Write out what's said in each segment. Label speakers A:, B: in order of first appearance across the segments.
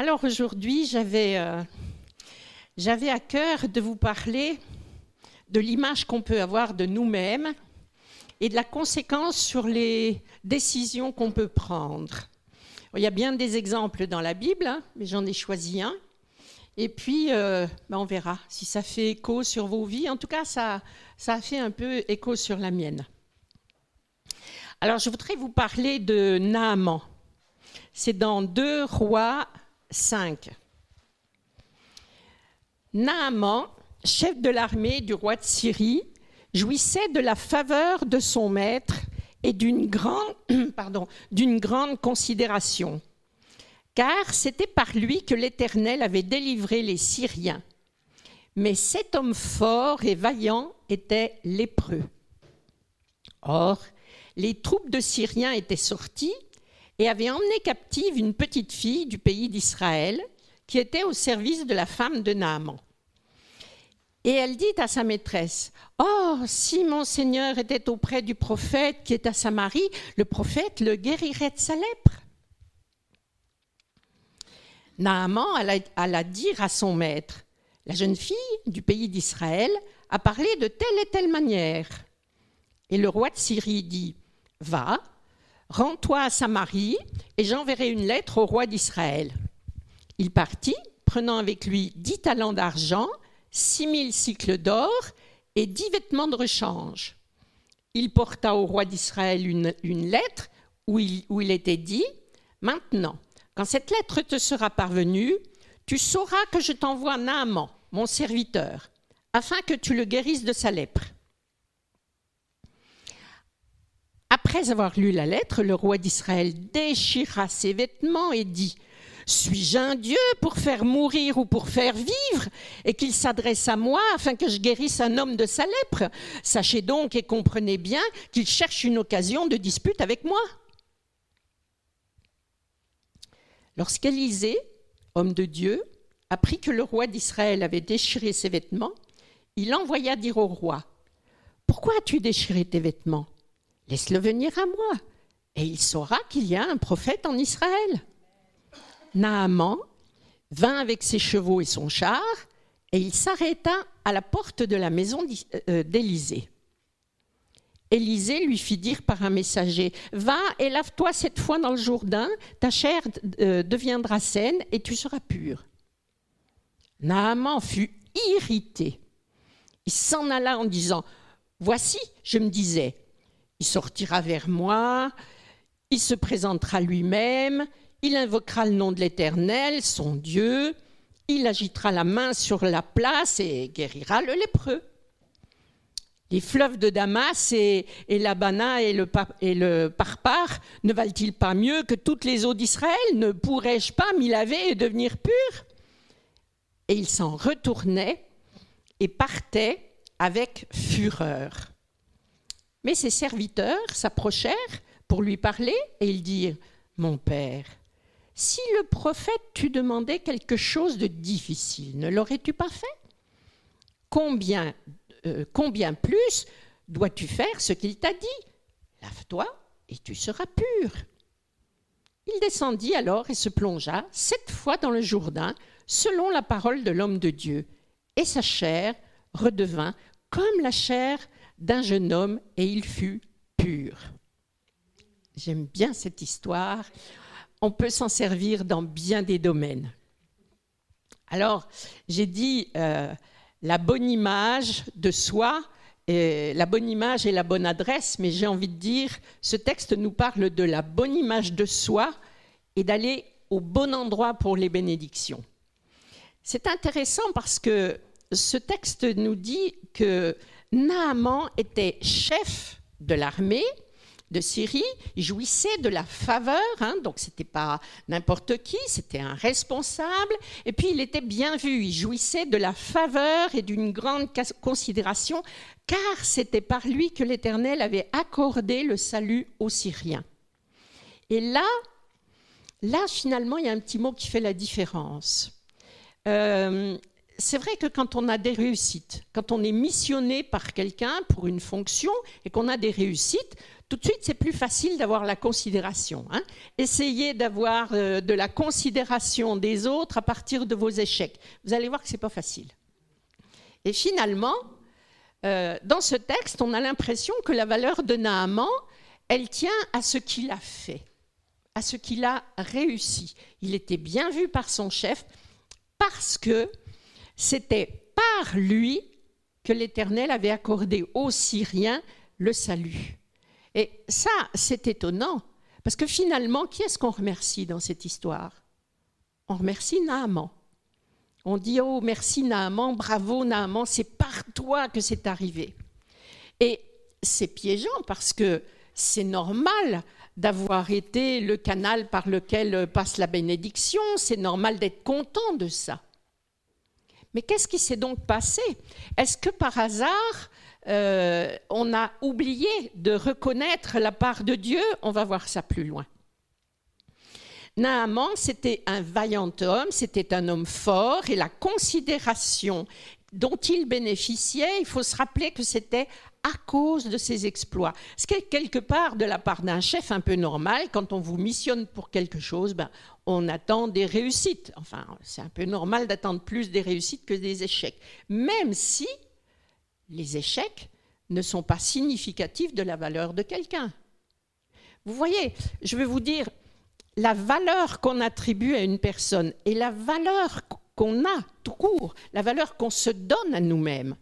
A: Alors aujourd'hui, j'avais euh, j'avais à cœur de vous parler de l'image qu'on peut avoir de nous-mêmes et de la conséquence sur les décisions qu'on peut prendre. Il y a bien des exemples dans la Bible, hein, mais j'en ai choisi un. Et puis, euh, ben, on verra si ça fait écho sur vos vies. En tout cas, ça, ça a fait un peu écho sur la mienne. Alors, je voudrais vous parler de Naaman. C'est dans 2 Rois 5. Naaman, chef de l'armée du roi de Syrie, jouissait de la faveur de son maître et d'une grande, grande considération, car c'était par lui que l'Éternel avait délivré les Syriens. Mais cet homme fort et vaillant était lépreux. Or, les troupes de Syriens étaient sorties et avaient emmené captive une petite fille du pays d'Israël qui était au service de la femme de Naaman. Et elle dit à sa maîtresse, Oh, si mon Seigneur était auprès du prophète qui est à Samarie, le prophète le guérirait de sa lèpre. Naaman alla dire à son maître, La jeune fille du pays d'Israël a parlé de telle et telle manière. Et le roi de Syrie dit, Va, Rends-toi à Samarie, et j'enverrai une lettre au roi d'Israël. Il partit, prenant avec lui dix talents d'argent, six mille cycles d'or et dix vêtements de rechange. Il porta au roi d'Israël une, lettre où il, où il était dit Maintenant, quand cette lettre te sera parvenue, tu sauras que je t'envoie Naaman, mon serviteur, afin que tu le guérisses de sa lèpre. Après avoir lu la lettre, le roi d'Israël déchira ses vêtements et dit suis-je un Dieu pour faire mourir ou pour faire vivre Et qu'il s'adresse à moi afin que je guérisse un homme de sa lèpre? Sachez donc et comprenez bien qu'il cherche une occasion de dispute avec moi. Lorsqu'Élisée, homme de Dieu, apprit que le roi d'Israël avait déchiré ses vêtements, il envoya dire au roi Pourquoi as-tu déchiré tes vêtements? Laisse-le venir à moi, et il saura qu'il y a un prophète en Israël. Naaman vint avec ses chevaux et son char, et il s'arrêta à la porte de la maison euh, d'Élisée. Élisée lui fit dire par un messager Va et lave-toi cette fois dans le Jourdain, ta chair euh, deviendra saine et tu seras pur. Naaman fut irrité. Il s'en alla en disant Voici, je me disais, il sortira vers moi, il se présentera lui-même, il invoquera le nom de l'Éternel, son Dieu, il agitera la main sur la place et guérira le lépreux. Les fleuves de Damas et, l'Abana et le, et le Parpar ne valent-ils pas mieux que toutes les eaux d'Israël? Ne pourrais-je pas m'y laver et devenir pur? Et il s'en retournait et partait avec fureur. Mais ses serviteurs s'approchèrent pour lui parler et ils dirent Mon père, si le prophète t'eût demandé quelque chose de difficile, ne l'aurais-tu pas fait? Combien, euh, combien plus dois-tu faire ce qu'il t'a dit? Lave-toi et tu seras pur. Il descendit alors et se plongea sept fois dans le Jourdain, selon la parole de l'homme de Dieu, et sa chair redevint comme la chair d'un jeune homme, et il fut pur. J'aime bien cette histoire on peut s'en servir dans bien des domaines. Alors, j'ai dit euh, la bonne image de soi, et la bonne image et la bonne adresse, mais j'ai envie de dire, ce texte nous parle de la bonne image de soi et d'aller au bon endroit pour les bénédictions. C'est intéressant parce que ce texte nous dit que Naaman était chef de l'armée, de Syrie, il jouissait de la faveur, hein, donc c'était pas n'importe qui, c'était un responsable, et puis il était bien vu, il jouissait de la faveur et d'une grande considération, car c'était par lui que l'Éternel avait accordé le salut aux Syriens. Et là, là finalement, il y a un petit mot qui fait la différence. Euh, c'est vrai que quand on a des réussites, quand on est missionné par quelqu'un pour une fonction et qu'on a des réussites, Tout de suite, c'est plus facile d'avoir la considération. Hein. Essayez d'avoir euh, de la considération des autres à partir de vos échecs. Vous allez voir que ce n'est pas facile. Et finalement, euh, dans ce texte, on a l'impression que la valeur de Naaman, elle tient à ce qu'il a fait, à ce qu'il a réussi. Il était bien vu par son chef parce que c'était par lui que l'Éternel avait accordé aux Syriens le salut. Et ça, c'est étonnant, parce que finalement, qui est-ce qu'on remercie dans cette histoire? On remercie Naaman. On dit Oh, merci Naaman, bravo Naaman, c'est par toi que c'est arrivé. Et c'est piégeant parce que c'est normal d'avoir été le canal par lequel passe la bénédiction, c'est normal d'être content de ça. Mais qu'est-ce qui s'est donc passé? Est-ce que par hasard, euh, on a oublié de reconnaître la part de Dieu, on va voir ça plus loin. Naaman, c'était un vaillant homme, c'était un homme fort, et la considération dont il bénéficiait, il faut se rappeler que c'était à cause de ses exploits. Ce qui est quelque part de la part d'un chef un peu normal, quand on vous missionne pour quelque chose, ben, on attend des réussites. Enfin, c'est un peu normal d'attendre plus des réussites que des échecs. Même si les échecs ne sont pas significatifs de la valeur de quelqu'un. Vous voyez, je vais vous dire, la valeur qu'on attribue à une personne et la valeur qu'on a tout court, la valeur qu'on se donne à nous-mêmes,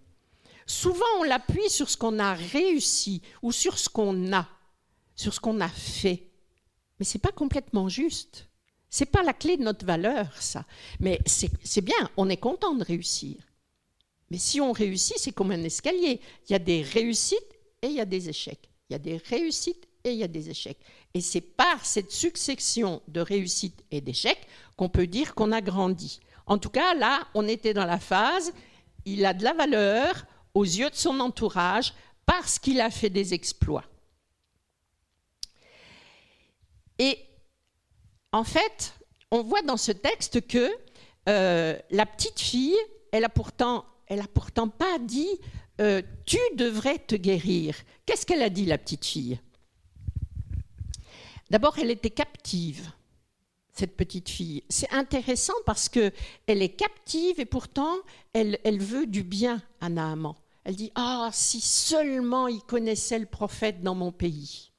A: souvent on l'appuie sur ce qu'on a réussi ou sur ce qu'on a, sur ce qu'on a fait. Mais ce n'est pas complètement juste. Ce n'est pas la clé de notre valeur, ça. Mais c'est bien, on est content de réussir. Mais si on réussit, c'est comme un escalier. Il y a des réussites et il y a des échecs. Il y a des réussites et il y a des échecs. Et c'est par cette succession de réussites et d'échecs qu'on peut dire qu'on a grandi. En tout cas, là, on était dans la phase, il a de la valeur aux yeux de son entourage parce qu'il a fait des exploits. Et en fait, on voit dans ce texte que euh, la petite fille, elle a pourtant elle n'a pourtant pas dit euh, Tu devrais te guérir. Qu'est-ce qu'elle a dit, la petite fille? D'abord, elle était captive, cette petite fille. C'est intéressant parce qu'elle est captive et pourtant, elle, elle veut du bien à Naaman. Elle dit Ah, si seulement il connaissait le prophète dans mon pays.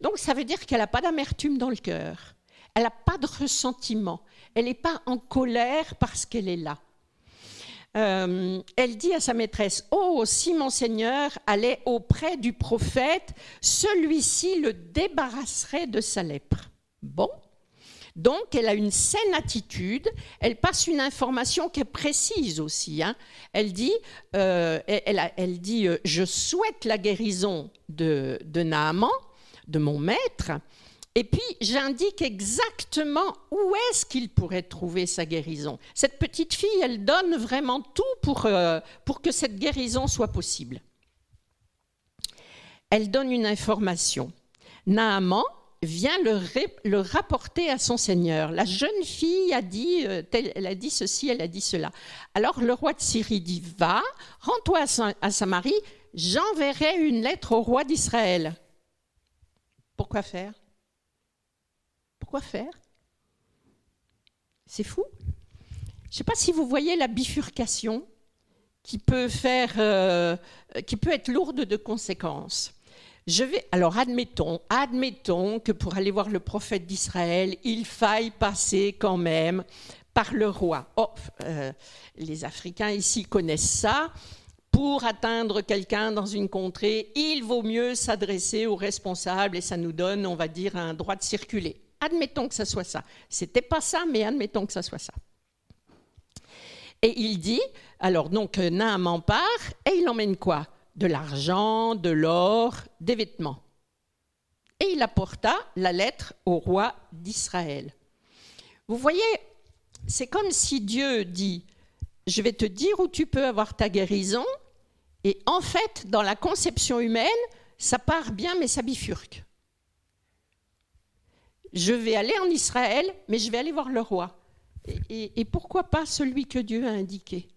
A: Donc, ça veut dire qu'elle n'a pas d'amertume dans le cœur. Elle n'a pas de ressentiment. Elle n'est pas en colère parce qu'elle est là. Euh, elle dit à sa maîtresse, Oh, si mon Seigneur allait auprès du prophète, celui-ci le débarrasserait de sa lèpre. Bon. Donc, elle a une saine attitude, elle passe une information qui est précise aussi. Hein. Elle dit, euh, elle, dit euh, Je souhaite la guérison de, de Naaman, de mon maître, et puis, j'indique exactement où est-ce qu'il pourrait trouver sa guérison. Cette petite fille, elle donne vraiment tout pour, euh, pour que cette guérison soit possible. Elle donne une information. Naaman vient le, rapporter à son seigneur. La jeune fille a dit, euh, elle a dit ceci, elle a dit cela. Alors le roi de Syrie dit, va, rends-toi à, à Samarie, j'enverrai une lettre au roi d'Israël. Pourquoi faire? Quoi faire C'est fou. Je ne sais pas si vous voyez la bifurcation qui peut, faire, euh, qui peut être lourde de conséquences. Je vais, alors admettons, admettons que pour aller voir le prophète d'Israël, il faille passer quand même par le roi. Oh, euh, les Africains ici connaissent ça. Pour atteindre quelqu'un dans une contrée, il vaut mieux s'adresser aux responsables et ça nous donne, on va dire, un droit de circuler. Admettons que ce soit ça. C'était pas ça, mais admettons que ce soit ça. Et il dit, alors donc Naaman part, et il emmène quoi? De l'argent, de l'or, des vêtements. Et il apporta la lettre au roi d'Israël. Vous voyez, c'est comme si Dieu dit, je vais te dire où tu peux avoir ta guérison, et en fait, dans la conception humaine, ça part bien, mais ça bifurque je vais aller en Israël, mais je vais aller voir le roi. Et, pourquoi pas celui que Dieu a indiqué?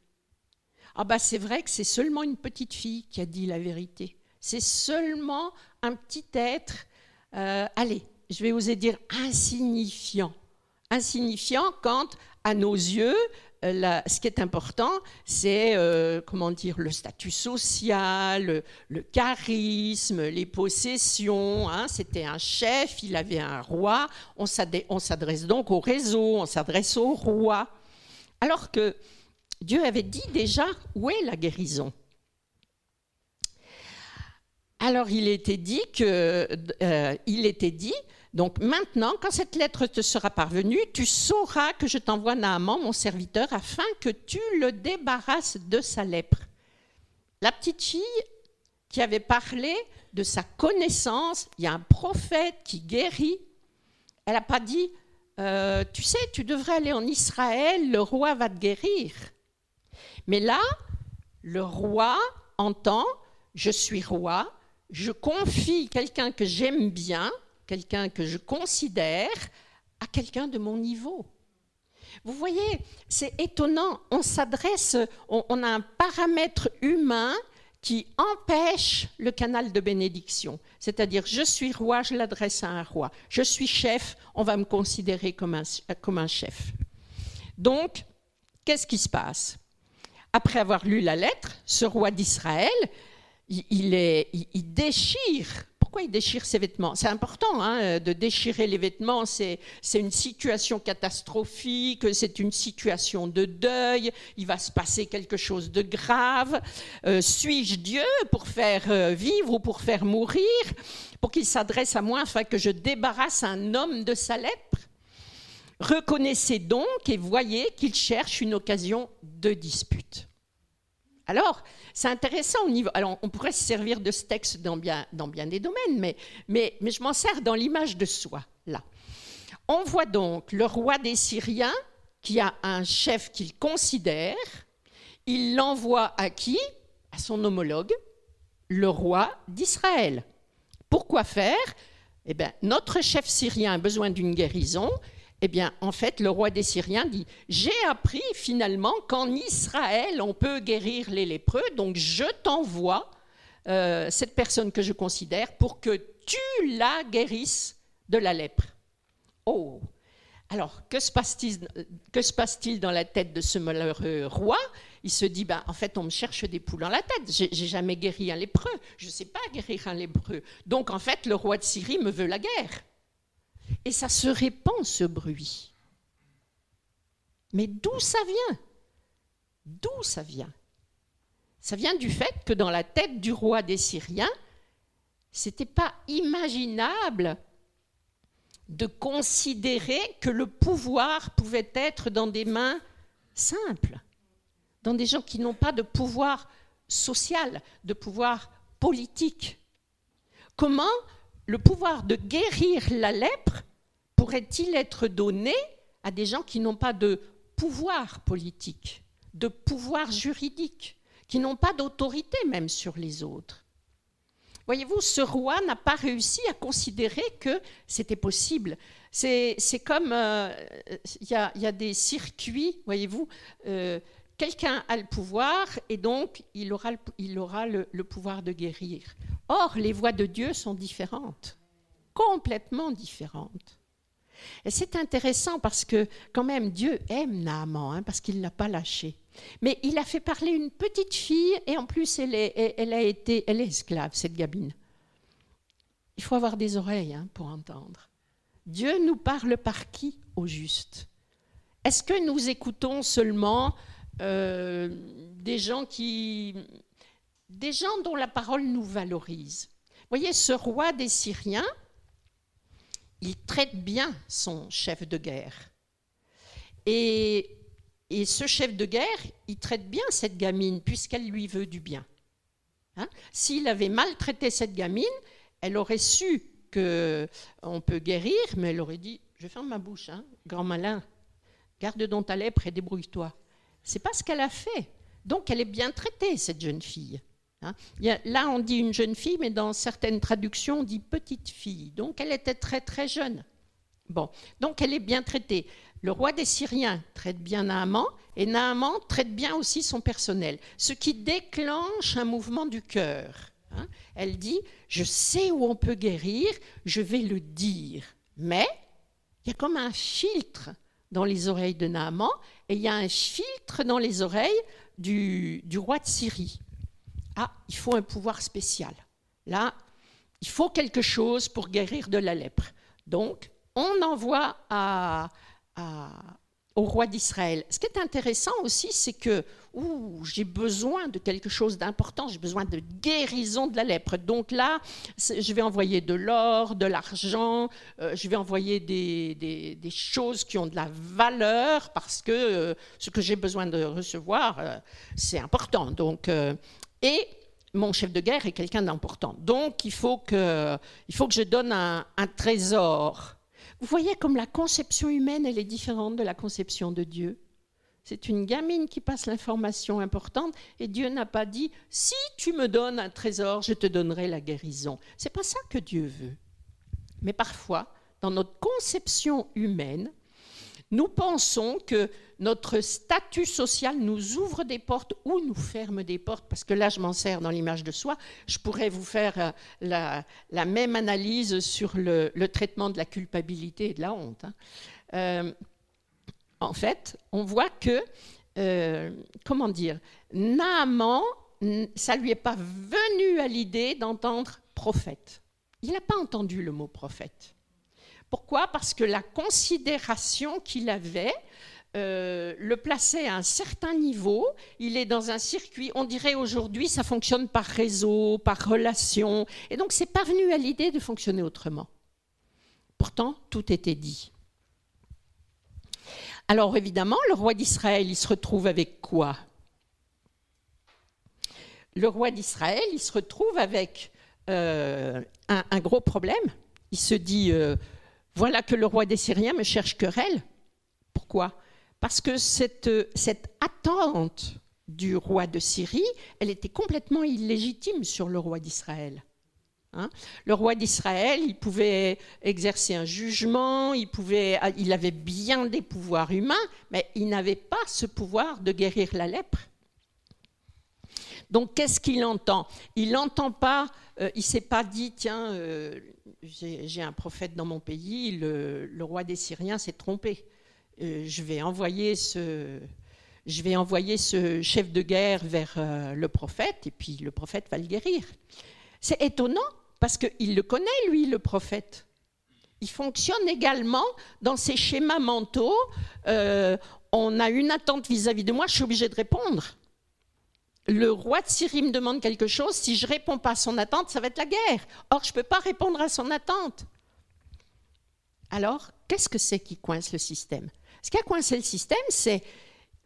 A: Ah bah c'est vrai que c'est seulement une petite fille qui a dit la vérité. C'est seulement un petit être, euh, allez, je vais oser dire insignifiant. Insignifiant quand, à nos yeux, euh, ce qui est important, c'est euh, comment dire le statut social, le, charisme, les possessions. Hein. C'était un chef, il avait un roi. On s'adresse donc au réseau, on s'adresse au roi. Alors que Dieu avait dit déjà où est la guérison. Alors il était dit que euh, il était dit donc maintenant, quand cette lettre te sera parvenue, tu sauras que je t'envoie Naaman, mon serviteur, afin que tu le débarrasses de sa lèpre. La petite fille qui avait parlé de sa connaissance, il y a un prophète qui guérit, elle n'a pas dit, euh, tu sais, tu devrais aller en Israël, le roi va te guérir. Mais là, le roi entend, je suis roi, je confie quelqu'un que j'aime bien, quelqu'un que je considère, à quelqu'un de mon niveau. Vous voyez, c'est étonnant, on s'adresse, on, a un paramètre humain qui empêche le canal de bénédiction. C'est-à-dire, je suis roi, je l'adresse à un roi. Je suis chef, on va me considérer comme un, comme un chef. Donc, qu'est-ce qui se passe? Après avoir lu la lettre, ce roi d'Israël, il, déchire. Pourquoi il déchire ses vêtements? C'est important hein, de déchirer les vêtements, c'est une situation catastrophique, c'est une situation de deuil, il va se passer quelque chose de grave. Euh, suis-je Dieu pour faire euh, vivre ou pour faire mourir Pour qu'il s'adresse à moi afin que je débarrasse un homme de sa lèpre? Reconnaissez donc et voyez qu'il cherche une occasion de dispute. Alors, c'est intéressant au niveau. Alors, on pourrait se servir de ce texte dans bien, dans bien des domaines, mais, mais, mais je m'en sers dans l'image de soi, là. On voit donc le roi des Syriens qui a un chef qu'il considère. Il l'envoie à qui? À son homologue, le roi d'Israël. Pourquoi faire? Eh bien, notre chef syrien a besoin d'une guérison eh bien, en fait, le roi des Syriens dit J'ai appris finalement qu'en Israël, on peut guérir les lépreux, donc je t'envoie euh, cette personne que je considère pour que tu la guérisses de la lèpre. Oh Alors, que se passe-t-il dans la tête de ce malheureux roi? Il se dit ben, En fait, on me cherche des poules dans la tête. J'ai jamais guéri un lépreux. Je ne sais pas guérir un lépreux. Donc, en fait, le roi de Syrie me veut la guerre. Et ça se répand, ce bruit. Mais d'où ça vient? D'où ça vient? Ça vient du fait que dans la tête du roi des Syriens, c'était pas imaginable de considérer que le pouvoir pouvait être dans des mains simples, dans des gens qui n'ont pas de pouvoir social, de pouvoir politique. Comment le pouvoir de guérir la lèpre pourrait-il être donné à des gens qui n'ont pas de pouvoir politique, de pouvoir juridique, qui n'ont pas d'autorité même sur les autres? Voyez-vous, ce roi n'a pas réussi à considérer que c'était possible. C'est comme, euh, il y, a des circuits, voyez-vous, euh, quelqu'un a le pouvoir et donc il aura, le pouvoir de guérir. Or, les voies de Dieu sont différentes, complètement différentes. Et c'est intéressant parce que quand même Dieu aime Naaman, hein, parce qu'il ne l'a pas lâché. Mais il a fait parler une petite fille et en plus elle est, a été, elle esclave, cette gabine. Il faut avoir des oreilles hein, pour entendre. Dieu nous parle par qui au juste? Est-ce que nous écoutons seulement euh, des gens qui des gens dont la parole nous valorise. Voyez, ce roi des Syriens, il traite bien son chef de guerre. Et, ce chef de guerre, il traite bien cette gamine puisqu'elle lui veut du bien. Hein? S'il avait maltraité cette gamine, elle aurait su qu'on peut guérir, mais elle aurait dit, je ferme ma bouche, hein, grand malin, garde donc ta lèpre et débrouille-toi. C'est pas ce qu'elle a fait. Donc elle est bien traitée, cette jeune fille. Hein. là, on dit une jeune fille, mais dans certaines traductions, on dit petite fille. Donc, elle était très, très jeune. Bon, donc elle est bien traitée. Le roi des Syriens traite bien Naaman, et Naaman traite bien aussi son personnel, ce qui déclenche un mouvement du cœur. Hein. Elle dit, je sais où on peut guérir, je vais le dire. Mais il y a comme un filtre dans les oreilles de Naaman et il y a un filtre dans les oreilles du, roi de Syrie. Ah, il faut un pouvoir spécial. Là, il faut quelque chose pour guérir de la lèpre. Donc, on envoie à, au roi d'Israël. Ce qui est intéressant aussi, c'est que j'ai besoin de quelque chose d'important, j'ai besoin de guérison de la lèpre. Donc là, je vais envoyer de l'or, de l'argent, euh, je vais envoyer des, choses qui ont de la valeur parce que euh, ce que j'ai besoin de recevoir, euh, c'est important. Donc, et mon chef de guerre est quelqu'un d'important. Donc il faut, que, je donne un trésor. Vous voyez comme la conception humaine, elle est différente de la conception de Dieu. C'est une gamine qui passe l'information importante et Dieu n'a pas dit si tu me donnes un trésor, je te donnerai la guérison. C'est pas ça que Dieu veut. Mais parfois, dans notre conception humaine, nous pensons que notre statut social nous ouvre des portes ou nous ferme des portes, parce que là, je m'en sers dans l'image de soi. Je pourrais vous faire euh, la, même analyse sur le, traitement de la culpabilité et de la honte. Hein. Euh, en fait, on voit que, euh, comment dire, Naaman, ça lui est pas venu à l'idée d'entendre prophète. Il n'a pas entendu le mot prophète. Pourquoi? Parce que la considération qu'il avait euh, le plaçait à un certain niveau. Il est dans un circuit, on dirait aujourd'hui, ça fonctionne par réseau, par relation. Et donc, c'est pas venu à l'idée de fonctionner autrement. Pourtant, tout était dit. Alors, évidemment, le roi d'Israël, il se retrouve avec quoi? Le roi d'Israël, il se retrouve avec euh, un, gros problème. Il se dit euh, voilà que le roi des Syriens me cherche querelle. Pourquoi? Parce que cette, attente du roi de Syrie, elle était complètement illégitime sur le roi d'Israël. Hein. le roi d'Israël, il pouvait exercer un jugement, il avait bien des pouvoirs humains, mais il n'avait pas ce pouvoir de guérir la lèpre. Donc qu'est-ce qu'il entend? Il n'entend pas, euh, il s'est pas dit, tiens, euh, j'ai un prophète dans mon pays, le, roi des Syriens s'est trompé. Euh, je, vais envoyer ce, je vais envoyer ce chef de guerre vers le prophète, et puis le prophète va le guérir. C'est étonnant, parce qu'il le connaît, lui, le prophète. Il fonctionne également dans ses schémas mentaux. on a une attente vis-à-vis -vis de moi, je suis obligé de répondre le roi de Syrie me demande quelque chose, si je ne réponds pas à son attente, ça va être la guerre. Or, je ne peux pas répondre à son attente. Alors, qu'est-ce que c'est qui coince le système? Ce qui a coincé le système, c'est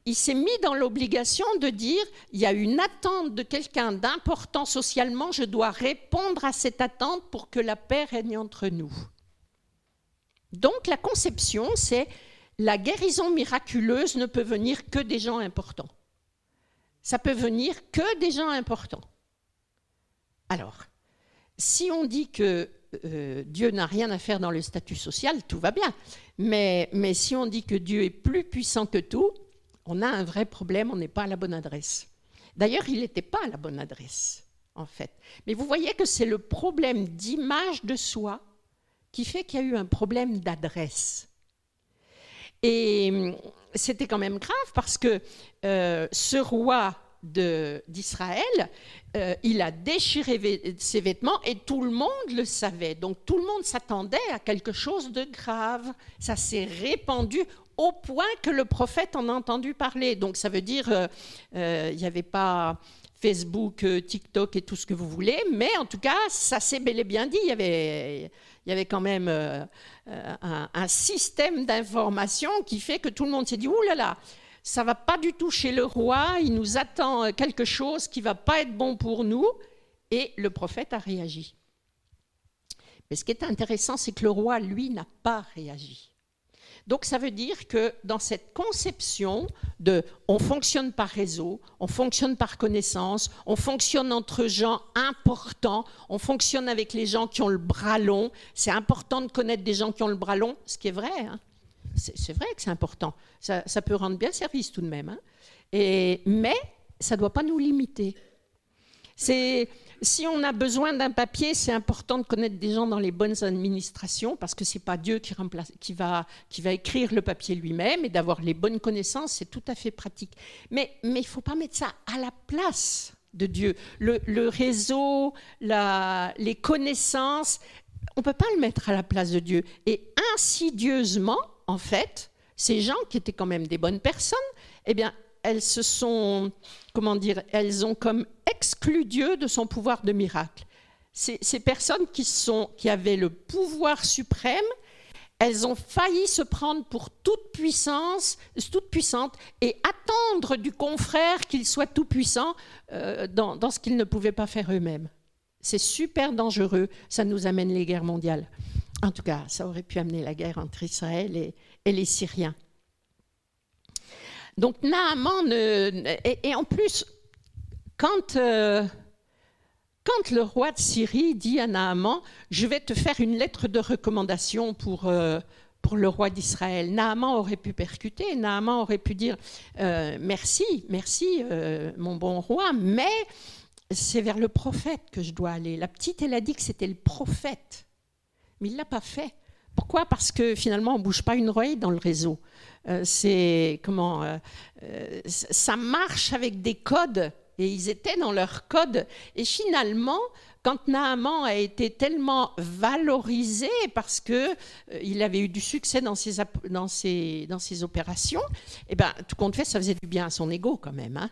A: il s'est mis dans l'obligation de dire il y a une attente de quelqu'un d'important socialement, je dois répondre à cette attente pour que la paix règne entre nous. Donc la conception, c'est la guérison miraculeuse ne peut venir que des gens importants ça peut venir que des gens importants. Alors, si on dit que euh, Dieu n'a rien à faire dans le statut social, tout va bien. Mais, mais si on dit que Dieu est plus puissant que tout, on a un vrai problème, on n'est pas à la bonne adresse. D'ailleurs, il n'était pas à la bonne adresse, en fait. Mais vous voyez que c'est le problème d'image de soi qui fait qu'il y a eu un problème d'adresse. Et c'était quand même grave parce que euh, ce roi d'Israël, euh, il a déchiré ses vêtements et tout le monde le savait. Donc tout le monde s'attendait à quelque chose de grave. Ça s'est répandu au point que le prophète en a entendu parler. Donc ça veut dire, euh, il n'y avait pas Facebook, TikTok et tout ce que vous voulez, mais en tout cas, ça s'est bel et bien dit. Il y avait quand même euh, euh, un, système d'information qui fait que tout le monde s'est dit, ouh là là, ça va pas du tout chez le roi, il nous attend quelque chose qui va pas être bon pour nous. Et le prophète a réagi. Mais ce qui est intéressant, c'est que le roi, lui, n'a pas réagi. Donc ça veut dire que dans cette conception de on fonctionne par réseau, on fonctionne par connaissance, on fonctionne entre gens importants, on fonctionne avec les gens qui ont le bras long, c'est important de connaître des gens qui ont le bras long, ce qui est vrai. Hein. C'est vrai que c'est important. Ça, peut rendre bien service tout de même. Hein. Mais ça ne doit pas nous limiter. C'est si on a besoin d'un papier, c'est important de connaître des gens dans les bonnes administrations parce que c'est pas Dieu qui, va, qui va écrire le papier lui-même et d'avoir les bonnes connaissances, c'est tout à fait pratique. Mais il ne faut pas mettre ça à la place de Dieu. Le, réseau, la, les connaissances, on ne peut pas le mettre à la place de Dieu. Et insidieusement, en fait, ces gens qui étaient quand même des bonnes personnes, eh bien, elles se sont, comment dire, elles ont comme exclu Dieu de son pouvoir de miracle. Ces, personnes qui, avaient le pouvoir suprême, elles ont failli se prendre pour toute puissance, toute puissante, et attendre du confrère qu'il soit tout puissant euh, dans, ce qu'ils ne pouvaient pas faire eux-mêmes. C'est super dangereux, ça nous amène les guerres mondiales. En tout cas, ça aurait pu amener la guerre entre Israël et les Syriens. Donc Naaman, et, en plus, quand, euh, quand le roi de Syrie dit à Naaman, je vais te faire une lettre de recommandation pour, euh, pour le roi d'Israël, Naaman aurait pu percuter, Naaman aurait pu dire, euh, merci, merci mon bon roi, mais c'est vers le prophète que je dois aller. La petite, elle a dit que c'était le prophète, mais il ne l'a pas fait. Pourquoi? Parce que finalement, on ne bouge pas une oreille dans le réseau. Euh, c'est comment euh, euh, ça marche avec des codes et ils étaient dans leurs codes. Et finalement, quand Naaman a été tellement valorisé parce que il avait eu du succès dans ses, dans ses, dans ses opérations, et eh ben, tout compte fait, ça faisait du bien à son ego quand même. Hein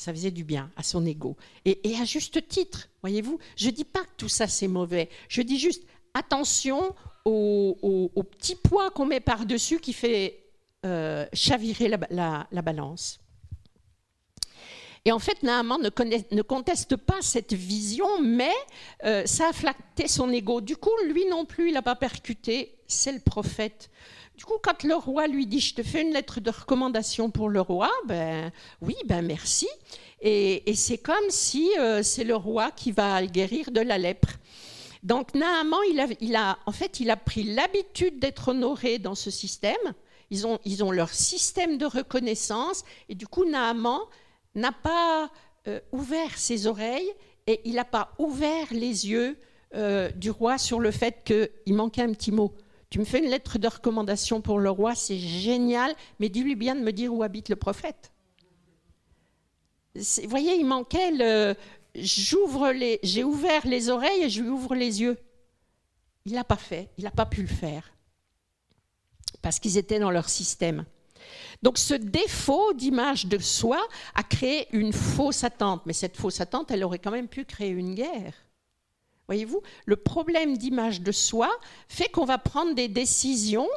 A: ça faisait du bien à son ego. Et, à juste titre, voyez-vous, je ne dis pas que tout ça c'est mauvais, je dis juste attention au, petit poids qu'on met par-dessus qui fait euh, chavirer la, balance. Et en fait, Naaman ne, ne, conteste pas cette vision, mais euh, ça a flatté son ego. Du coup, lui non plus, il n'a pas percuté, c'est le prophète. Du coup, quand le roi lui dit Je te fais une lettre de recommandation pour le roi, ben oui, ben merci. Et, c'est comme si euh, c'est le roi qui va guérir de la lèpre. Donc Naaman, il a, en fait, il a pris l'habitude d'être honoré dans ce système. Ils ont, ils ont leur système de reconnaissance. Et du coup, Naaman n'a pas euh, ouvert ses oreilles et il n'a pas ouvert les yeux euh, du roi sur le fait qu'il manquait un petit mot. Tu me fais une lettre de recommandation pour le roi, c'est génial, mais dis-lui bien de me dire où habite le prophète. Vous voyez, il manquait le. J'ai ouvert les oreilles et je lui ouvre les yeux. Il l'a pas fait, il n'a pas pu le faire parce qu'ils étaient dans leur système. Donc ce défaut d'image de soi a créé une fausse attente, mais cette fausse attente, elle aurait quand même pu créer une guerre. Voyez-vous, le problème d'image de soi fait qu'on va prendre des décisions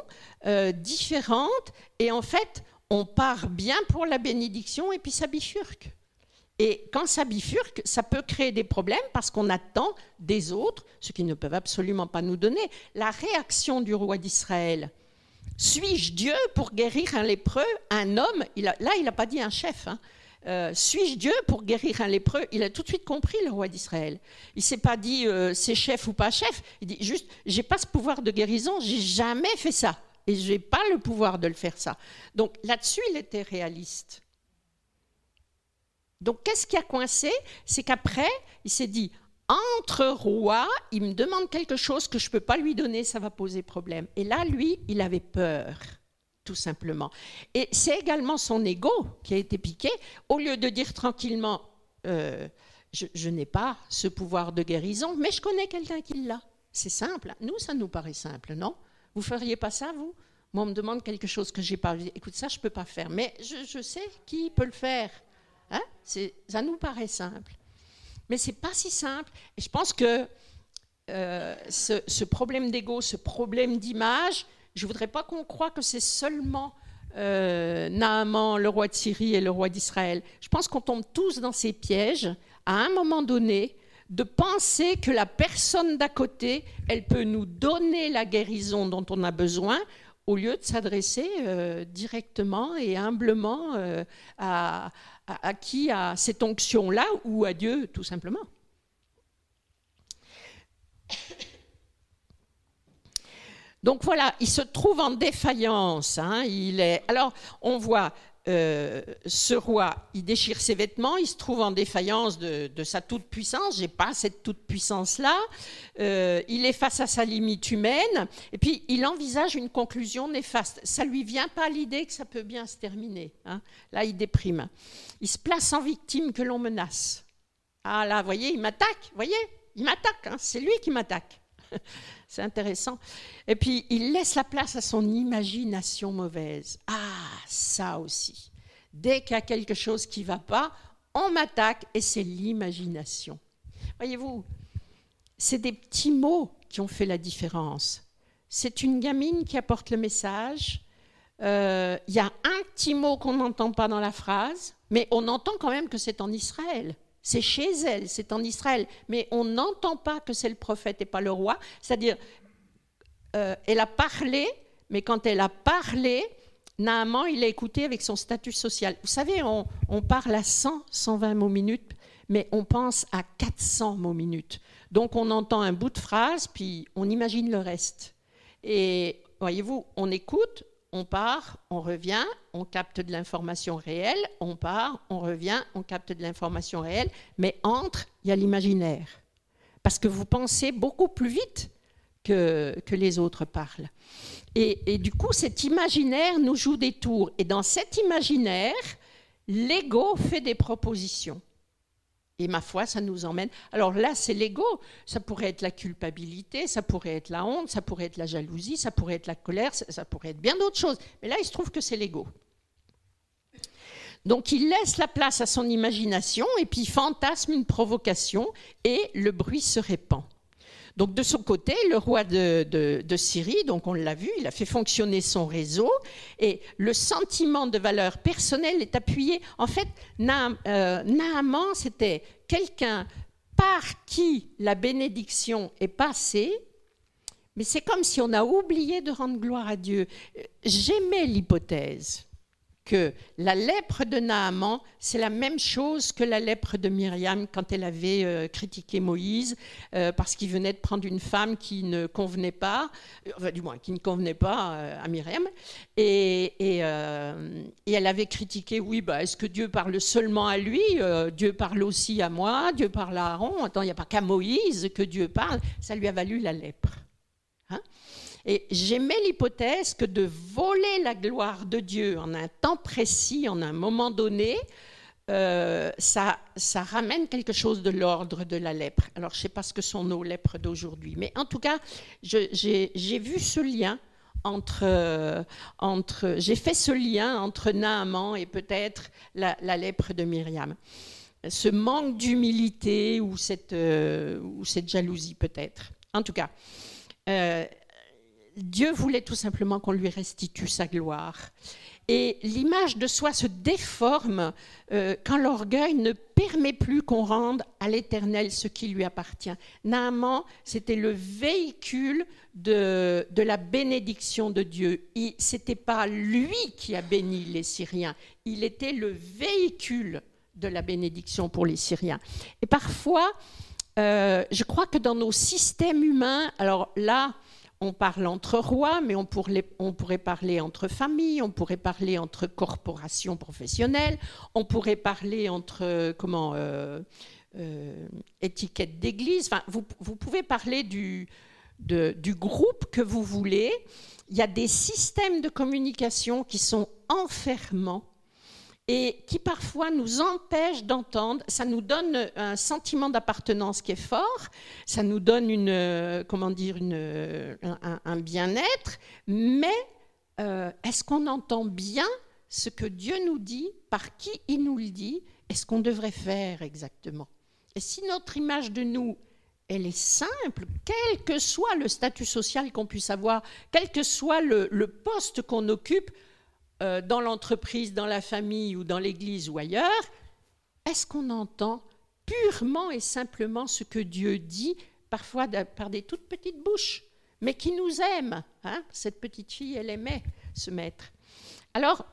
A: euh, différentes et en fait, on part bien pour la bénédiction et puis ça bifurque. Et quand ça bifurque, ça peut créer des problèmes parce qu'on attend des autres, ce qu'ils ne peuvent absolument pas nous donner. La réaction du roi d'Israël, suis-je Dieu pour guérir un lépreux, un homme? Là, il n'a pas dit un chef. Hein. Euh, suis-je Dieu pour guérir un lépreux? Il a tout de suite compris le roi d'Israël. Il s'est pas dit euh, c'est chef ou pas chef. Il dit juste j'ai pas ce pouvoir de guérison, j'ai jamais fait ça et j'ai pas le pouvoir de le faire ça. Donc là-dessus il était réaliste. Donc qu'est-ce qui a coincé? C'est qu'après il s'est dit entre rois, il me demande quelque chose que je ne peux pas lui donner, ça va poser problème. Et là, lui, il avait peur, tout simplement. Et c'est également son ego qui a été piqué. Au lieu de dire tranquillement, euh, je, n'ai pas ce pouvoir de guérison, mais je connais quelqu'un qui l'a. C'est simple. Nous, ça nous paraît simple, non? Vous feriez pas ça, vous? Moi, on me demande quelque chose que j'ai pas. Écoute, ça, je peux pas faire. Mais je, sais qui peut le faire. Hein? Ça nous paraît simple. Mais ce n'est pas si simple. Et je pense que euh, ce, problème d'ego, ce problème d'image, je ne voudrais pas qu'on croie que c'est seulement euh, Naaman, le roi de Syrie et le roi d'Israël. Je pense qu'on tombe tous dans ces pièges à un moment donné de penser que la personne d'à côté, elle peut nous donner la guérison dont on a besoin au lieu de s'adresser euh, directement et humblement euh, à, à, qui a cette onction-là ou à Dieu tout simplement. Donc voilà, il se trouve en défaillance. Hein, il est... Alors, on voit euh, ce roi, il déchire ses vêtements, il se trouve en défaillance de, sa toute-puissance, j'ai pas cette toute-puissance-là, euh, il est face à sa limite humaine, et puis il envisage une conclusion néfaste. Ça lui vient pas l'idée que ça peut bien se terminer. Hein. Là, il déprime. Il se place en victime que l'on menace. Ah là, vous voyez, il m'attaque, vous voyez, il m'attaque, hein. c'est lui qui m'attaque. C'est intéressant. Et puis, il laisse la place à son imagination mauvaise. Ah, ça aussi. Dès qu'il y a quelque chose qui ne va pas, on m'attaque et c'est l'imagination. Voyez-vous, c'est des petits mots qui ont fait la différence. C'est une gamine qui apporte le message. Euh, il y a un petit mot qu'on n'entend pas dans la phrase, mais on entend quand même que c'est en Israël. C'est chez elle, c'est en Israël. Mais on n'entend pas que c'est le prophète et pas le roi. C'est-à-dire, euh, elle a parlé, mais quand elle a parlé, Naaman, il a écouté avec son statut social. Vous savez, on, on parle à 100, 120 mots minutes, mais on pense à 400 mots minutes. Donc on entend un bout de phrase, puis on imagine le reste. Et voyez-vous, on écoute, on part, on revient, on capte de l'information réelle, on part, on revient, on capte de l'information réelle, mais entre, il y a l'imaginaire. Parce que vous pensez beaucoup plus vite que, les autres parlent. Et, et, du coup, cet imaginaire nous joue des tours. Et dans cet imaginaire, l'ego fait des propositions. Et ma foi, ça nous emmène. Alors là, c'est l'ego. Ça pourrait être la culpabilité, ça pourrait être la honte, ça pourrait être la jalousie, ça pourrait être la colère, ça, pourrait être bien d'autres choses. Mais là, il se trouve que c'est l'ego. Donc il laisse la place à son imagination et puis fantasme une provocation et le bruit se répand. Donc de son côté, le roi de, Syrie, donc on l'a vu, il a fait fonctionner son réseau et le sentiment de valeur personnelle est appuyé. En fait, euh, Naaman, c'était quelqu'un par qui la bénédiction est passée, mais c'est comme si on a oublié de rendre gloire à Dieu. J'aimais l'hypothèse que la lèpre de Naaman, c'est la même chose que la lèpre de Myriam quand elle avait euh, critiqué Moïse euh, parce qu'il venait de prendre une femme qui ne convenait pas, enfin, du moins qui ne convenait pas euh, à Myriam. Et, elle avait critiqué, oui, bah, est-ce que Dieu parle seulement à lui Dieu parle aussi à moi, Dieu parle à Aaron? Attends, il n'y a pas qu'à Moïse que Dieu parle. Ça lui a valu la lèpre. Et j'aimais l'hypothèse que de voler la gloire de Dieu en un temps précis, en un moment donné, euh, ça, ça ramène quelque chose de l'ordre de la lèpre. Alors, je ne sais pas ce que sont nos lèpres d'aujourd'hui, mais en tout cas, j'ai vu ce lien entre, entre j'ai fait ce lien entre Naaman et peut-être la, lèpre de Myriam. Ce manque d'humilité ou cette, euh, ou cette jalousie peut-être. En tout cas, euh, Dieu voulait tout simplement qu'on lui restitue sa gloire. Et l'image de soi se déforme euh, quand l'orgueil ne permet plus qu'on rende à l'Éternel ce qui lui appartient. Naaman, c'était le véhicule de, de, la bénédiction de Dieu. Ce n'était pas lui qui a béni les Syriens, il était le véhicule de la bénédiction pour les Syriens. Et parfois, euh, je crois que dans nos systèmes humains, alors là, on parle entre rois, mais on pourrait, parler entre familles, on pourrait parler entre corporations professionnelles, on pourrait parler entre comment euh, euh, étiquette d'église. Enfin, vous, pouvez parler du, du groupe que vous voulez. Il y a des systèmes de communication qui sont enfermants et qui parfois nous empêche d'entendre. Ça nous donne un sentiment d'appartenance qui est fort, ça nous donne une, euh, comment dire, euh, un, bien-être, mais euh, est-ce qu'on entend bien ce que Dieu nous dit, par qui il nous le dit, et ce qu'on devrait faire exactement? Et si notre image de nous elle est simple, quel que soit le statut social qu'on puisse avoir, quel que soit le poste qu'on occupe, euh, dans l'entreprise, dans la famille ou dans l'église ou ailleurs, est-ce qu'on entend purement et simplement ce que Dieu dit, parfois par des toutes petites bouches, mais qui nous aime hein? Cette petite fille, elle aimait ce maître. Alors,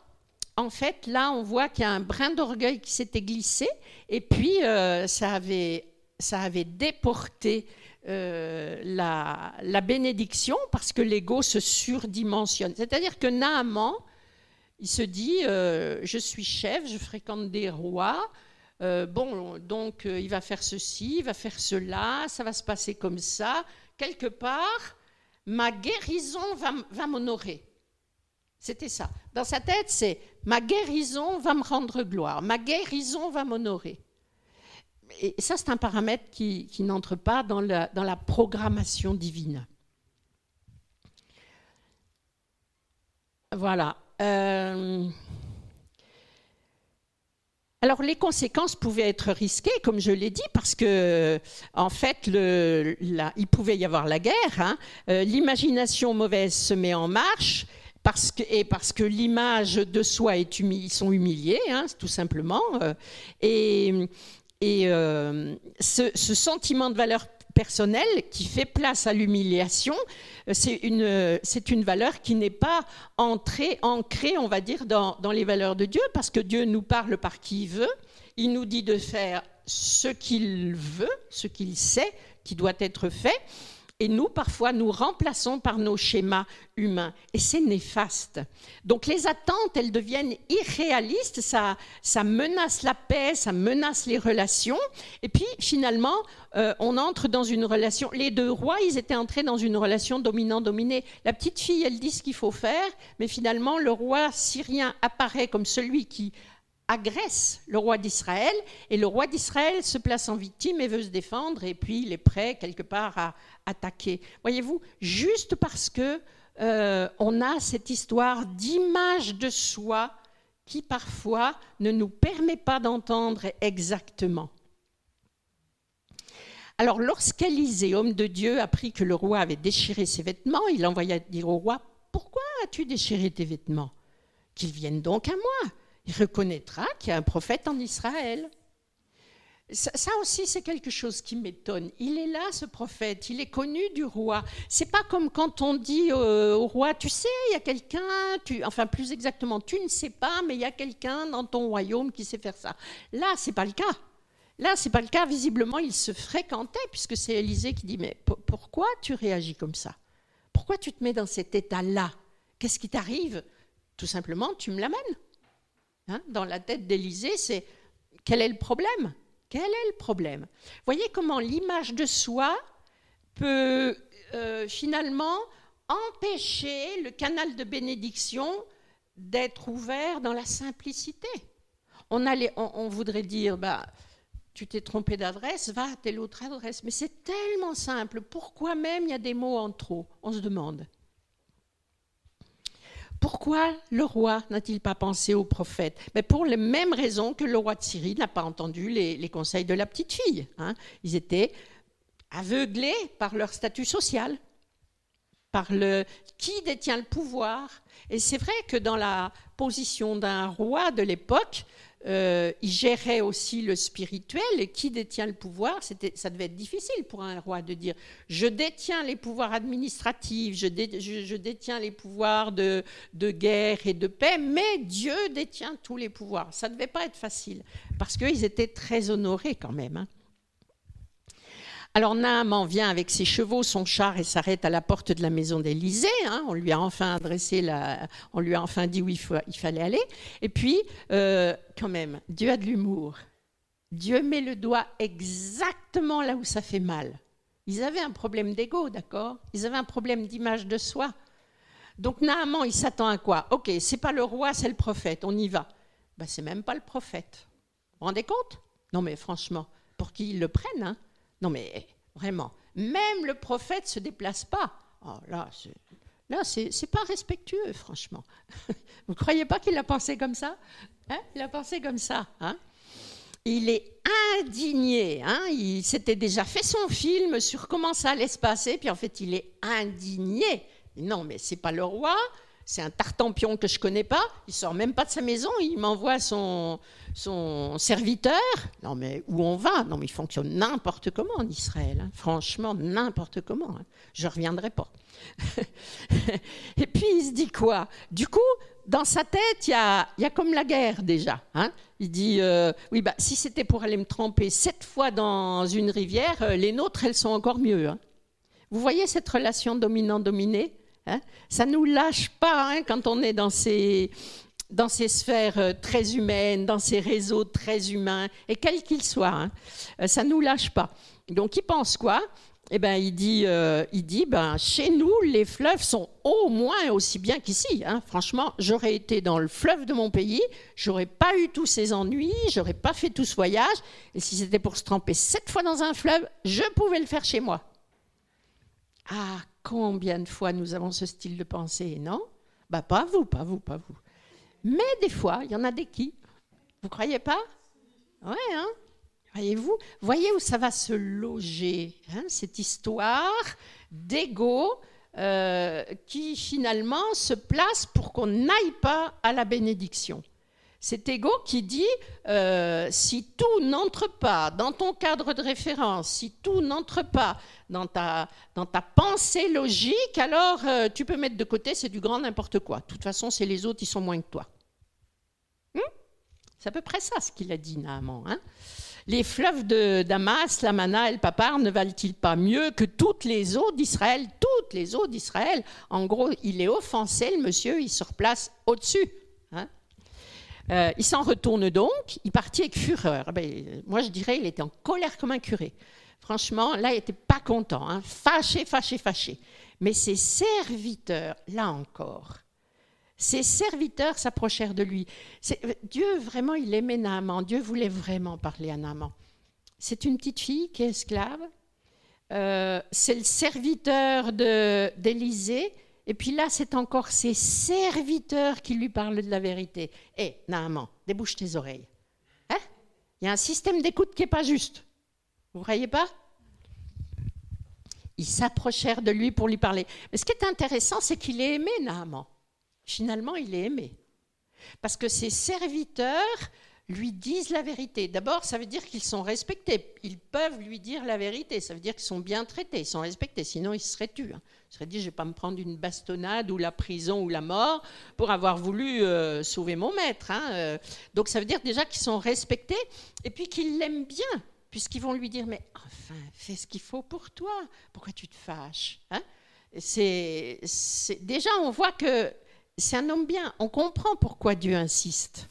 A: en fait, là, on voit qu'il y a un brin d'orgueil qui s'était glissé, et puis euh, ça, avait, ça avait déporté euh, la, la, bénédiction parce que l'ego se surdimensionne. C'est-à-dire que Naaman, Il se dit, je suis chef, je fréquente des rois. bon, donc il va faire ceci, il va faire cela, ça va se passer comme ça. Quelque part, ma guérison va, va m'honorer. C'était ça. Dans sa tête, c'est ma guérison va me rendre gloire, ma guérison va m'honorer. Et ça, c'est un paramètre qui, n'entre pas dans la, dans la, programmation divine. Voilà. Euh, alors les conséquences pouvaient être risquées, comme je l'ai dit, parce que en fait, il pouvait y avoir la guerre. Hein. Euh, l'imagination mauvaise se met en marche parce que, et parce que l'image de soi est humiliée, ils sont humiliés, hein, tout simplement. Euh, et, euh, ce, sentiment de valeur personnelle qui fait place à l'humiliation, euh, c'est une, c'est une valeur qui n'est pas entrée, ancrée, on va dire, dans, dans les valeurs de Dieu, parce que Dieu nous parle par qui il veut. Il nous dit de faire ce qu'il veut, ce qu'il sait qui doit être fait. Et nous, parfois, nous remplaçons par nos schémas humains. Et c'est néfaste. Donc les attentes, elles deviennent irréalistes, ça, ça menace la paix, ça menace les relations. Et puis, finalement, euh, on entre dans une relation. Les deux rois, ils étaient entrés dans une relation dominant-dominé. La petite fille, elle dit ce qu'il faut faire, mais finalement, le roi syrien apparaît comme celui qui agresse le roi d'Israël et le roi d'Israël se place en victime et veut se défendre et puis il est prêt quelque part à attaquer. Voyez-vous, juste parce que euh, on a cette histoire d'image de soi qui parfois ne nous permet pas d'entendre exactement. Alors lorsqu'Élisée, homme de Dieu, apprit que le roi avait déchiré ses vêtements, il envoya dire au roi, Pourquoi as-tu déchiré tes vêtements? Qu'il vienne donc à moi reconnaîtra qu'il y a un prophète en Israël. Ça, aussi, c'est quelque chose qui m'étonne. Il est là, ce prophète, il est connu du roi. C'est pas comme quand on dit au roi, tu sais, il y a quelqu'un, enfin plus exactement, tu ne sais pas, mais il y a quelqu'un dans ton royaume qui sait faire ça. Là, c'est pas le cas. Là, c'est pas le cas. Visiblement, il se fréquentait, puisque c'est Élisée qui dit, mais pourquoi tu réagis comme ça? Pourquoi tu te mets dans cet état-là? Qu'est-ce qui t'arrive? Tout simplement, tu me l'amènes. Hein, dans la tête d'Élysée, c'est quel est le problème? Quel est le problème? Voyez comment l'image de soi peut euh, finalement empêcher le canal de bénédiction d'être ouvert dans la simplicité. On, on, voudrait dire, bah, tu t'es trompé d'adresse, va à telle autre adresse. Mais c'est tellement simple. Pourquoi même il y a des mots en trop? On se demande. Pourquoi le roi n'a-t-il pas pensé au prophète? Mais Pour les mêmes raisons que le roi de Syrie n'a pas entendu les, conseils de la petite fille. Hein. Ils étaient aveuglés par leur statut social, par le qui détient le pouvoir. Et c'est vrai que dans la position d'un roi de l'époque, euh, il gérait aussi le spirituel et qui détient le pouvoir, ça devait être difficile pour un roi de dire je détiens les pouvoirs administratifs, je, détiens les pouvoirs de, guerre et de paix, mais Dieu détient tous les pouvoirs. Ça ne devait pas être facile parce qu'ils étaient très honorés quand même. Hein. Alors Naaman vient avec ses chevaux, son char et s'arrête à la porte de la maison d'Élysée. Hein. On lui a enfin adressé on lui a enfin dit où il, fallait aller. Et puis, euh, quand même, Dieu a de l'humour. Dieu met le doigt exactement là où ça fait mal. Ils avaient un problème d'ego, d'accord? Ils avaient un problème d'image de soi. Donc Naaman, il s'attend à quoi? Ok, c'est pas le roi, c'est le prophète. On y va. Ben, c'est même pas le prophète. Vous vous rendez compte? Non, mais franchement, pour qu'ils le prennent, hein non, mais vraiment, même le prophète se déplace pas. Oh, là, là, c'est pas respectueux, franchement. Vous croyez pas qu'il a pensé comme ça hein? Il a pensé comme ça. Hein? Il est indigné. Hein? Il s'était déjà fait son film sur comment ça allait se passer, puis en fait, il est indigné. Non, mais c'est pas le roi, c'est un tartampion que je connais pas, il sort même pas de sa maison, il m'envoie son, son serviteur. Non mais où on va? Non mais il fonctionne n'importe comment en Israël, hein. franchement n'importe comment. Hein. Je reviendrai pas. Et puis il se dit quoi? Du coup, dans sa tête, il y a, y a, comme la guerre déjà. Hein. il dit euh, oui bah si c'était pour aller me tremper sept fois dans une rivière, euh, les nôtres elles sont encore mieux. Hein. Vous voyez cette relation dominant-dominé Hein? ça ne nous lâche pas hein, quand on est dans ces, dans ces sphères euh, très humaines, dans ces réseaux très humains, et quels qu'ils soient. Hein. Euh, ça ne nous lâche pas. Donc il pense quoi? Eh ben, il dit, euh, il dit ben, chez nous, les fleuves sont au moins aussi bien qu'ici. Franchement, j'aurais été dans le fleuve de mon pays, j'aurais pas eu tous ces ennuis, j'aurais pas fait tout ce voyage. Et si c'était pour se tremper sept fois dans un fleuve, je pouvais le faire chez moi. Ah, combien de fois nous avons ce style de pensée, non? Bah, Pas vous, pas vous, pas vous. Mais des fois, il y en a des qui. Vous croyez pas? Ouais, hein? Voyez-vous? Voyez où ça va se loger, hein, cette histoire d'ego euh, qui finalement se place pour qu'on n'aille pas à la bénédiction. Cet ego qui dit euh, si tout n'entre pas dans ton cadre de référence, si tout n'entre pas dans ta, dans ta pensée logique, alors euh, tu peux mettre de côté, c'est du grand n'importe quoi. De toute façon, c'est les autres qui sont moins que toi. Hmm? C'est à peu près ça ce qu'il a dit, Naaman. Hein les fleuves de Damas, la Mana et le Papar ne valent-ils pas mieux que toutes les eaux d'Israël? Toutes les eaux d'Israël. En gros, il est offensé, le monsieur, il se replace au-dessus. Hein. Euh, il s'en retourne donc, il partit avec fureur. Ben, moi, je dirais, il était en colère comme un curé. Franchement, là, il n'était pas content, hein. fâché, fâché, fâché. Mais ses serviteurs, là encore, ses serviteurs s'approchèrent de lui. Dieu, vraiment, il aimait Naaman. Dieu voulait vraiment parler à Naaman. C'est une petite fille qui est esclave. Euh, c'est le serviteur d'Élisée. Et puis là, c'est encore ses serviteurs qui lui parlent de la vérité. Hé, hey, Naaman, débouche tes oreilles. Hein? Il y a un système d'écoute qui n'est pas juste. Vous ne croyez pas? Ils s'approchèrent de lui pour lui parler. Mais ce qui est intéressant, c'est qu'il est aimé, Naaman finalement, il est aimé. Parce que ses serviteurs lui disent la vérité. D'abord, ça veut dire qu'ils sont respectés. Ils peuvent lui dire la vérité. Ça veut dire qu'ils sont bien traités, ils sont respectés. Sinon, ils seraient tués. Hein. Ils seraient dit, je ne vais pas me prendre une bastonnade ou la prison ou la mort pour avoir voulu euh, sauver mon maître. Hein, euh. Donc, ça veut dire déjà qu'ils sont respectés et puis qu'ils l'aiment bien, puisqu'ils vont lui dire, mais enfin, fais ce qu'il faut pour toi. Pourquoi tu te fâches hein? C'est, Déjà, on voit que c'est un homme bien. On comprend pourquoi Dieu insiste.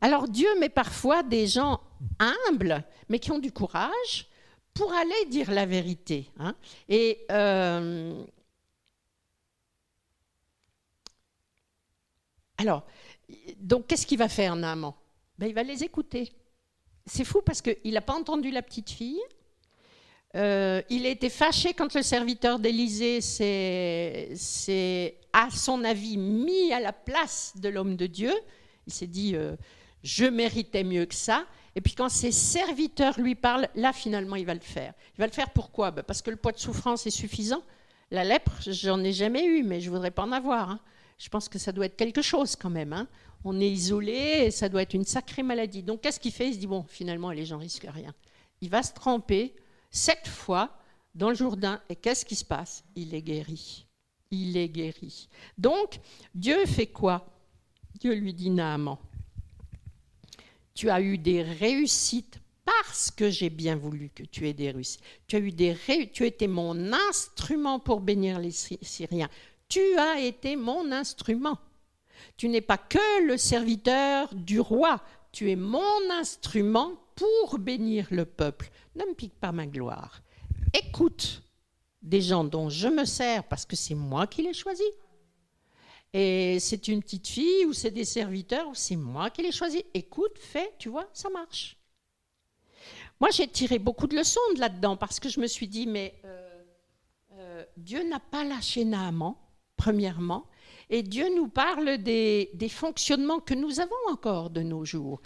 A: Alors Dieu met parfois des gens humbles, mais qui ont du courage pour aller dire la vérité. Hein. Et euh, alors, donc qu'est-ce qu'il va faire Naaman? Ben, Il va les écouter. C'est fou parce qu'il n'a pas entendu la petite fille, euh, il a été fâché quand le serviteur d'Élysée s'est, à son avis, mis à la place de l'homme de Dieu. Il s'est dit, euh, je méritais mieux que ça. Et puis quand ses serviteurs lui parlent, là, finalement, il va le faire. Il va le faire pourquoi? Ben, Parce que le poids de souffrance est suffisant. La lèpre, j'en ai jamais eu, mais je voudrais pas en avoir. Hein. Je pense que ça doit être quelque chose quand même. Hein. On est isolé, ça doit être une sacrée maladie. Donc qu'est-ce qu'il fait? Il se dit, bon, finalement, les gens risquent rien. Il va se tremper sept fois dans le Jourdain. Et qu'est-ce qui se passe? Il est guéri. Il est guéri. Donc, Dieu fait quoi? Dieu lui dit Naaman, tu as eu des réussites parce que j'ai bien voulu que tu aies des réussites. Tu as eu des tu été mon instrument pour bénir les Syriens. Tu as été mon instrument. Tu n'es pas que le serviteur du roi, tu es mon instrument pour bénir le peuple. Ne me pique pas ma gloire. Écoute des gens dont je me sers parce que c'est moi qui les choisis. Et c'est une petite fille ou c'est des serviteurs ou c'est moi qui les choisis. Écoute, fais, tu vois, ça marche. Moi, j'ai tiré beaucoup de leçons de là-dedans parce que je me suis dit, mais euh, euh, Dieu n'a pas lâché Naaman, premièrement, et Dieu nous parle des, des, fonctionnements que nous avons encore de nos jours.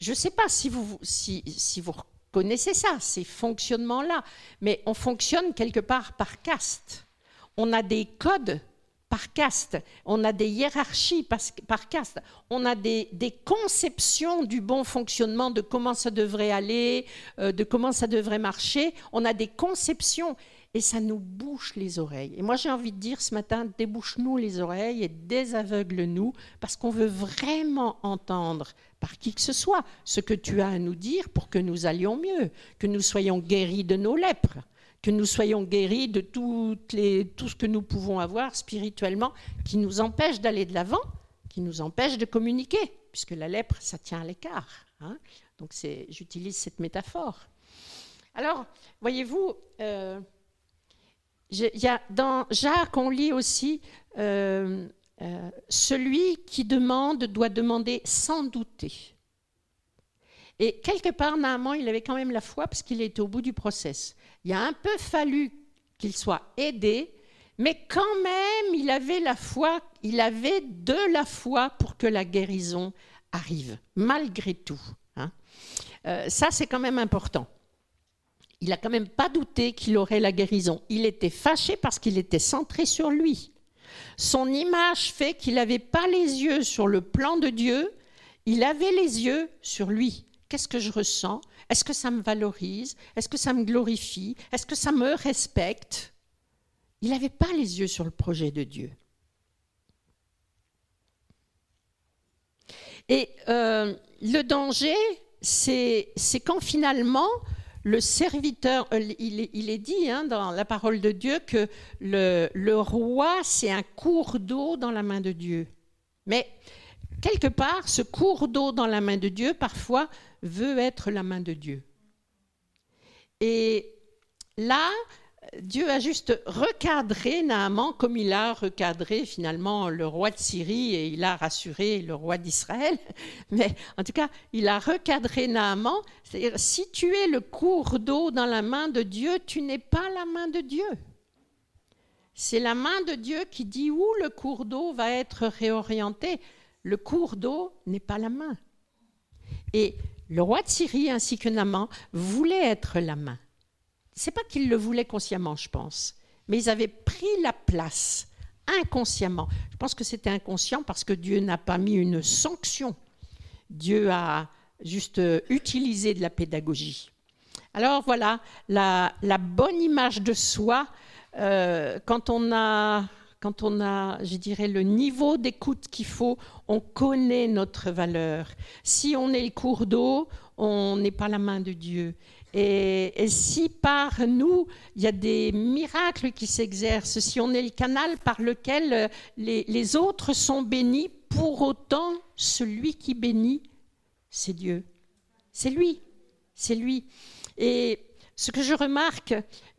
A: Je ne sais pas si vous, si, si vous connaissez ça, ces fonctionnements-là, mais on fonctionne quelque part par caste. On a des codes par caste, on a des hiérarchies par, par caste, on a des, conceptions du bon fonctionnement, de comment ça devrait aller, euh, de comment ça devrait marcher, on a des conceptions et ça nous bouche les oreilles. Et moi j'ai envie de dire ce matin, débouche-nous les oreilles et désaveugle-nous parce qu'on veut vraiment entendre par qui que ce soit ce que tu as à nous dire pour que nous allions mieux, que nous soyons guéris de nos lèpres, que nous soyons guéris de toutes les, tout ce que nous pouvons avoir spirituellement qui nous empêche d'aller de l'avant, qui nous empêche de communiquer, puisque la lèpre, ça tient à l'écart. Hein. Donc j'utilise cette métaphore. Alors, voyez-vous, euh, dans Jacques, on lit aussi euh, euh, celui qui demande doit demander sans douter. Et quelque part, Naaman, il avait quand même la foi parce qu'il était au bout du process. Il a un peu fallu qu'il soit aidé, mais quand même, il avait la foi, il avait de la foi pour que la guérison arrive, malgré tout. Hein. Euh, ça, c'est quand même important. Il n'a quand même pas douté qu'il aurait la guérison. Il était fâché parce qu'il était centré sur lui. Son image fait qu'il n'avait pas les yeux sur le plan de Dieu, il avait les yeux sur lui. Qu'est-ce que je ressens? Est-ce que ça me valorise? Est-ce que ça me glorifie? Est-ce que ça me respecte? Il n'avait pas les yeux sur le projet de Dieu. Et euh, le danger, c'est quand finalement le serviteur, euh, il est, dit hein, dans la parole de Dieu que le, le roi, c'est un cours d'eau dans la main de Dieu. Mais quelque part, ce cours d'eau dans la main de Dieu, parfois, veut être la main de Dieu. Et là, Dieu a juste recadré Naaman comme il a recadré finalement le roi de Syrie et il a rassuré le roi d'Israël. Mais en tout cas, il a recadré Naaman. C'est-à-dire, si tu es le cours d'eau dans la main de Dieu, tu n'es pas la main de Dieu. C'est la main de Dieu qui dit où le cours d'eau va être réorienté. Le cours d'eau n'est pas la main. Et le roi de Syrie ainsi que Naaman voulaient être la main c'est pas qu'ils le voulaient consciemment, je pense, mais ils avaient pris la place inconsciemment. Je pense que c'était inconscient parce que Dieu n'a pas mis une sanction. Dieu a juste euh, utilisé de la pédagogie. Alors voilà, la, bonne image de soi, euh, quand on a, quand on a, je dirais, le niveau d'écoute qu'il faut, on connaît notre valeur. Si on est le cours d'eau, on n'est pas la main de Dieu. Et, si par nous, il y a des miracles qui s'exercent, si on est le canal par lequel euh, les, autres sont bénis, pour autant, celui qui bénit, c'est Dieu. C'est lui. C'est lui. Et ce que je remarque,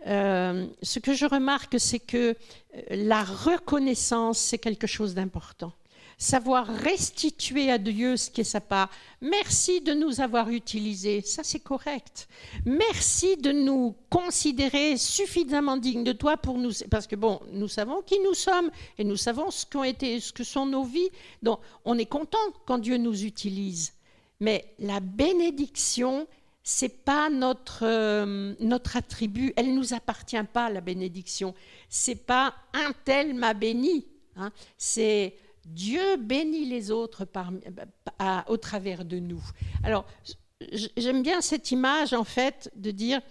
A: euh, ce que je remarque, c'est que euh, la reconnaissance, c'est quelque chose d'important savoir restituer à Dieu ce qui est sa part. Merci de nous avoir utilisés, ça c'est correct. Merci de nous considérer suffisamment dignes de toi pour nous, parce que bon, nous savons qui nous sommes et nous savons ce qu'ont été, ce que sont nos vies. Donc, on est content quand Dieu nous utilise. Mais la bénédiction, c'est pas notre euh, notre attribut, elle nous appartient pas la bénédiction. C'est pas un tel m'a béni, hein. c'est Dieu bénit les autres au travers de nous. Alors, j'aime bien cette image, en fait, de dire,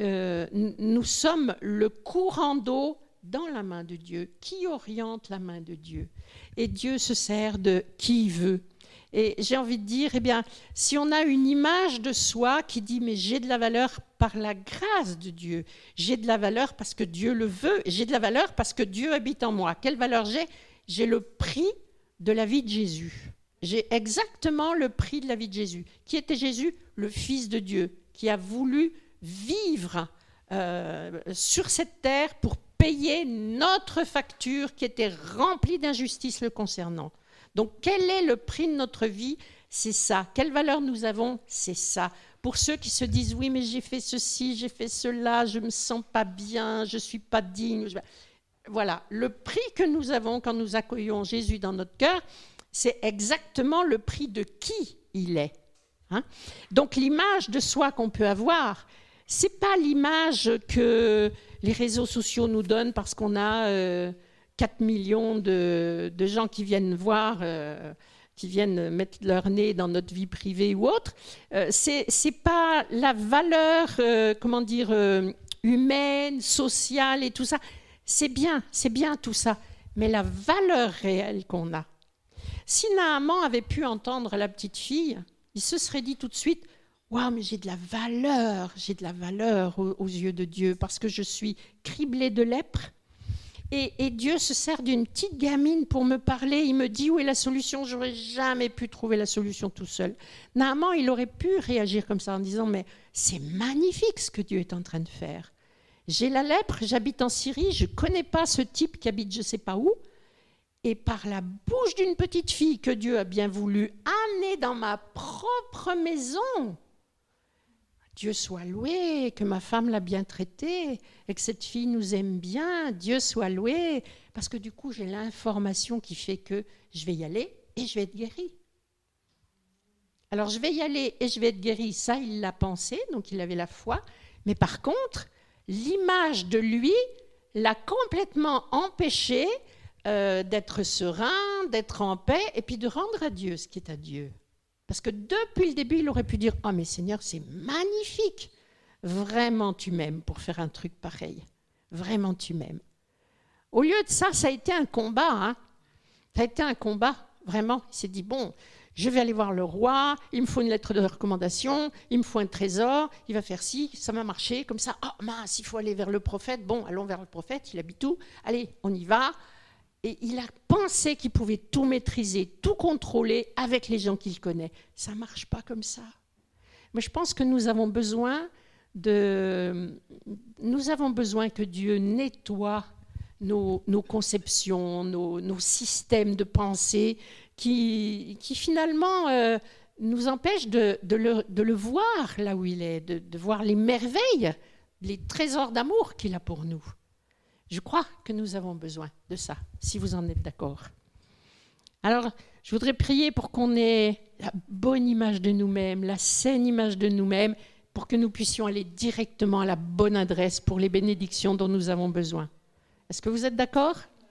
A: euh, nous sommes le courant d'eau dans la main de Dieu, qui oriente la main de Dieu. Et Dieu se sert de qui veut. Et j'ai envie de dire, eh bien, si on a une image de soi qui dit, mais j'ai de la valeur par la grâce de Dieu, j'ai de la valeur parce que Dieu le veut, j'ai de la valeur parce que Dieu habite en moi. Quelle valeur j'ai? J'ai le prix de la vie de Jésus. J'ai exactement le prix de la vie de Jésus. Qui était Jésus? Le Fils de Dieu, qui a voulu vivre euh, sur cette terre pour payer notre facture qui était remplie d'injustice le concernant. Donc quel est le prix de notre vie? C'est ça. Quelle valeur nous avons? C'est ça. Pour ceux qui se disent oui mais j'ai fait ceci, j'ai fait cela, je me sens pas bien, je suis pas digne voilà, le prix que nous avons quand nous accueillons Jésus dans notre cœur, c'est exactement le prix de qui il est. Hein. Donc l'image de soi qu'on peut avoir, c'est pas l'image que les réseaux sociaux nous donnent parce qu'on a 4 euh, millions de, gens qui viennent voir, euh, qui viennent mettre leur nez dans notre vie privée ou autre. Euh, c'est pas la valeur, comment dire, humaine, sociale et tout ça. C'est bien, c'est bien tout ça, mais la valeur réelle qu'on a. Si Naaman avait pu entendre la petite fille, il se serait dit tout de suite Waouh, mais j'ai de la valeur, j'ai de la valeur aux, aux, yeux de Dieu parce que je suis criblée de lèpre. Et, Dieu se sert d'une petite gamine pour me parler. Il me dit où est la solution. J'aurais jamais pu trouver la solution tout seul. Normalement, il aurait pu réagir comme ça en disant mais c'est magnifique ce que Dieu est en train de faire. J'ai la lèpre, j'habite en Syrie, je ne connais pas ce type qui habite je ne sais pas où. Et par la bouche d'une petite fille que Dieu a bien voulu amener dans ma propre maison, Dieu soit loué, que ma femme l'a bien traitée, et que cette fille nous aime bien, Dieu soit loué, parce que du coup j'ai l'information qui fait que je vais y aller et je vais être guérie. Alors je vais y aller et je vais être guérie, ça il l'a pensé, donc il avait la foi, mais par contre, l'image de lui l'a complètement empêché euh, d'être serein, d'être en paix, et puis de rendre à Dieu ce qui est à Dieu. Parce que depuis le début, il aurait pu dire, oh mais Seigneur, c'est magnifique. Vraiment, tu m'aimes pour faire un truc pareil. Vraiment, tu m'aimes. Au lieu de ça, ça a été un combat. Hein. Ça a été un combat, vraiment. Il s'est dit, bon, je vais aller voir le roi, il me faut une lettre de recommandation, il me faut un trésor, il va faire ci, ça m'a marché, comme ça, oh mince, il faut aller vers le prophète, bon, allons vers le prophète, il habite où? Allez, on y va. Et il a pensé qu'il pouvait tout maîtriser, tout contrôler avec les gens qu'il connaît. Ça ne marche pas comme ça. Mais je pense que nous avons besoin de... Nous avons besoin que Dieu nettoie nos, conceptions, nos, systèmes de pensée, qui, finalement euh, nous empêche de, le, voir là où il est, de voir les merveilles, les trésors d'amour qu'il a pour nous. Je crois que nous avons besoin de ça, si vous en êtes d'accord. Alors, je voudrais prier pour qu'on ait la bonne image de nous-mêmes, la saine image de nous-mêmes, pour que nous puissions aller directement à la bonne adresse pour les bénédictions dont nous avons besoin. Est-ce que vous êtes d'accord?